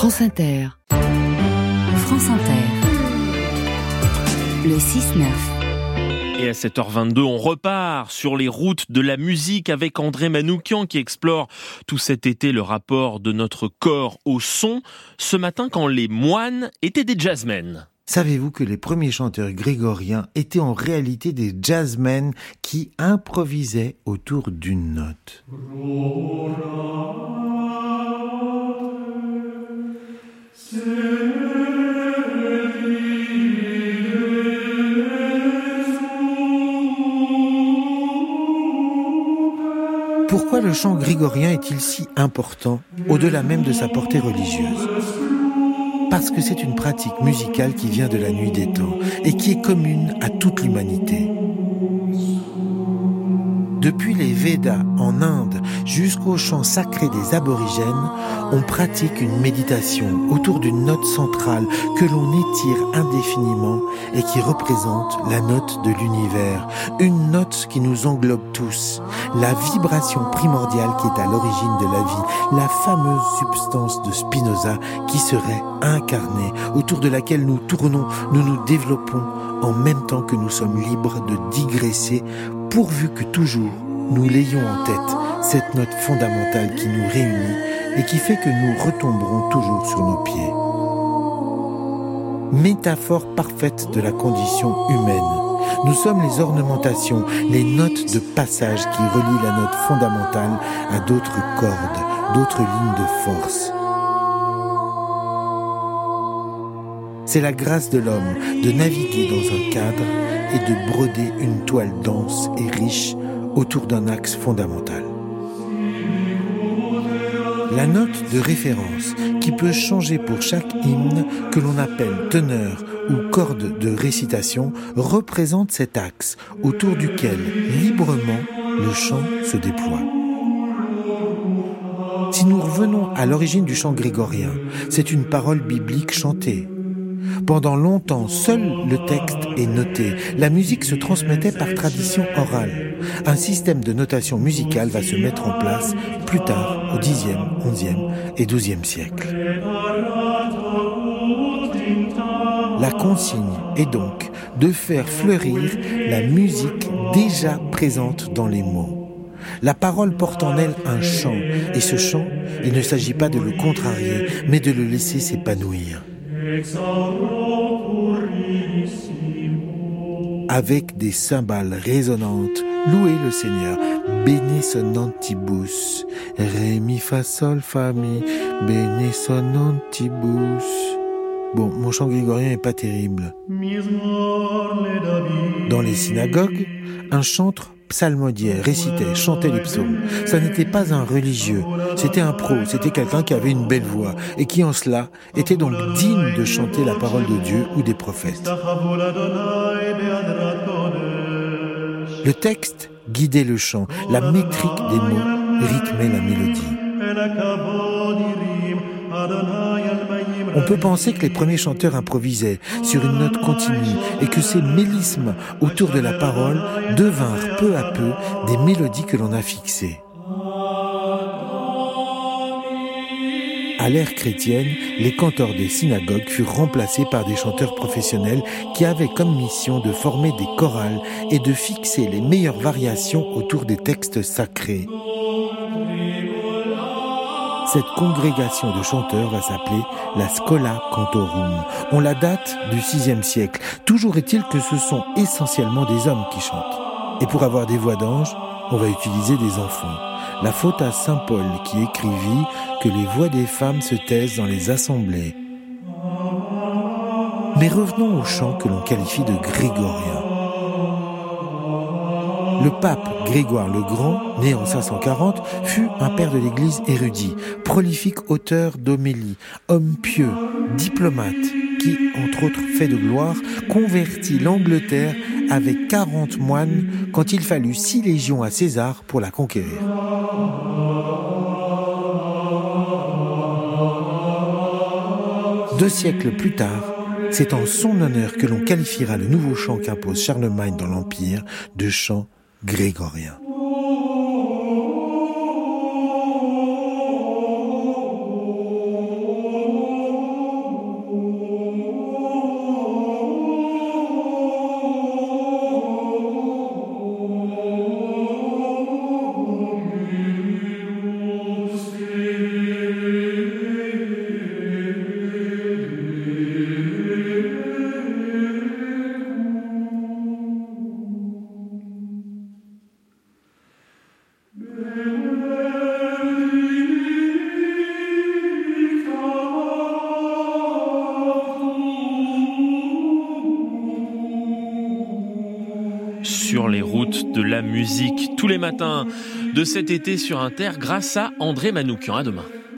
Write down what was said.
France Inter. France Inter. Le 6-9. Et à 7h22, on repart sur les routes de la musique avec André Manoukian qui explore tout cet été le rapport de notre corps au son. Ce matin, quand les moines étaient des jazzmen. Savez-vous que les premiers chanteurs grégoriens étaient en réalité des jazzmen qui improvisaient autour d'une note? Pourquoi le chant grégorien est-il si important, au-delà même de sa portée religieuse Parce que c'est une pratique musicale qui vient de la nuit des temps et qui est commune à toute l'humanité. Depuis les Védas en Inde jusqu'au chant sacré des aborigènes, on pratique une méditation autour d'une note centrale que l'on étire indéfiniment et qui représente la note de l'univers, une note qui nous englobe tous, la vibration primordiale qui est à l'origine de la vie, la fameuse substance de Spinoza qui serait incarnée, autour de laquelle nous tournons, nous nous développons en même temps que nous sommes libres de digresser pourvu que toujours nous l'ayons en tête, cette note fondamentale qui nous réunit et qui fait que nous retomberons toujours sur nos pieds. Métaphore parfaite de la condition humaine. Nous sommes les ornementations, les notes de passage qui relient la note fondamentale à d'autres cordes, d'autres lignes de force. C'est la grâce de l'homme de naviguer dans un cadre et de broder une toile dense et riche autour d'un axe fondamental. La note de référence qui peut changer pour chaque hymne que l'on appelle teneur ou corde de récitation représente cet axe autour duquel librement le chant se déploie. Si nous revenons à l'origine du chant grégorien, c'est une parole biblique chantée, pendant longtemps, seul le texte est noté. La musique se transmettait par tradition orale. Un système de notation musicale va se mettre en place plus tard, au Xe, XIe et XIIe siècle. La consigne est donc de faire fleurir la musique déjà présente dans les mots. La parole porte en elle un chant, et ce chant, il ne s'agit pas de le contrarier, mais de le laisser s'épanouir. Avec des cymbales résonnantes, louez le Seigneur. Béni sonantibus. Ré, mi, fa, sol, fa, mi. Béni sonantibus. Bon, mon chant grégorien est pas terrible. Dans les synagogues, un chantre psalmodiait, récitait, chantait les psaumes. Ça n'était pas un religieux, c'était un pro, c'était quelqu'un qui avait une belle voix et qui en cela était donc digne de chanter la parole de Dieu ou des prophètes. Le texte guidait le chant, la métrique des mots rythmait la mélodie. On peut penser que les premiers chanteurs improvisaient sur une note continue et que ces mélismes autour de la parole devinrent peu à peu des mélodies que l'on a fixées. À l'ère chrétienne, les cantors des synagogues furent remplacés par des chanteurs professionnels qui avaient comme mission de former des chorales et de fixer les meilleures variations autour des textes sacrés. Cette congrégation de chanteurs va s'appeler la Scola Cantorum. On la date du VIe siècle. Toujours est-il que ce sont essentiellement des hommes qui chantent. Et pour avoir des voix d'ange, on va utiliser des enfants. La faute à Saint Paul qui écrivit que les voix des femmes se taisent dans les assemblées. Mais revenons au chant que l'on qualifie de grégorien. Le pape Grégoire le Grand, né en 540, fut un père de l'Église érudit, prolifique auteur d'homélie, homme pieux, diplomate, qui, entre autres faits de gloire, convertit l'Angleterre avec 40 moines quand il fallut six légions à César pour la conquérir. Deux siècles plus tard, c'est en son honneur que l'on qualifiera le nouveau chant qu'impose Charlemagne dans l'Empire de chant grégorien. Sur les routes de la musique tous les matins de cet été sur Inter grâce à André Manoukian. À demain.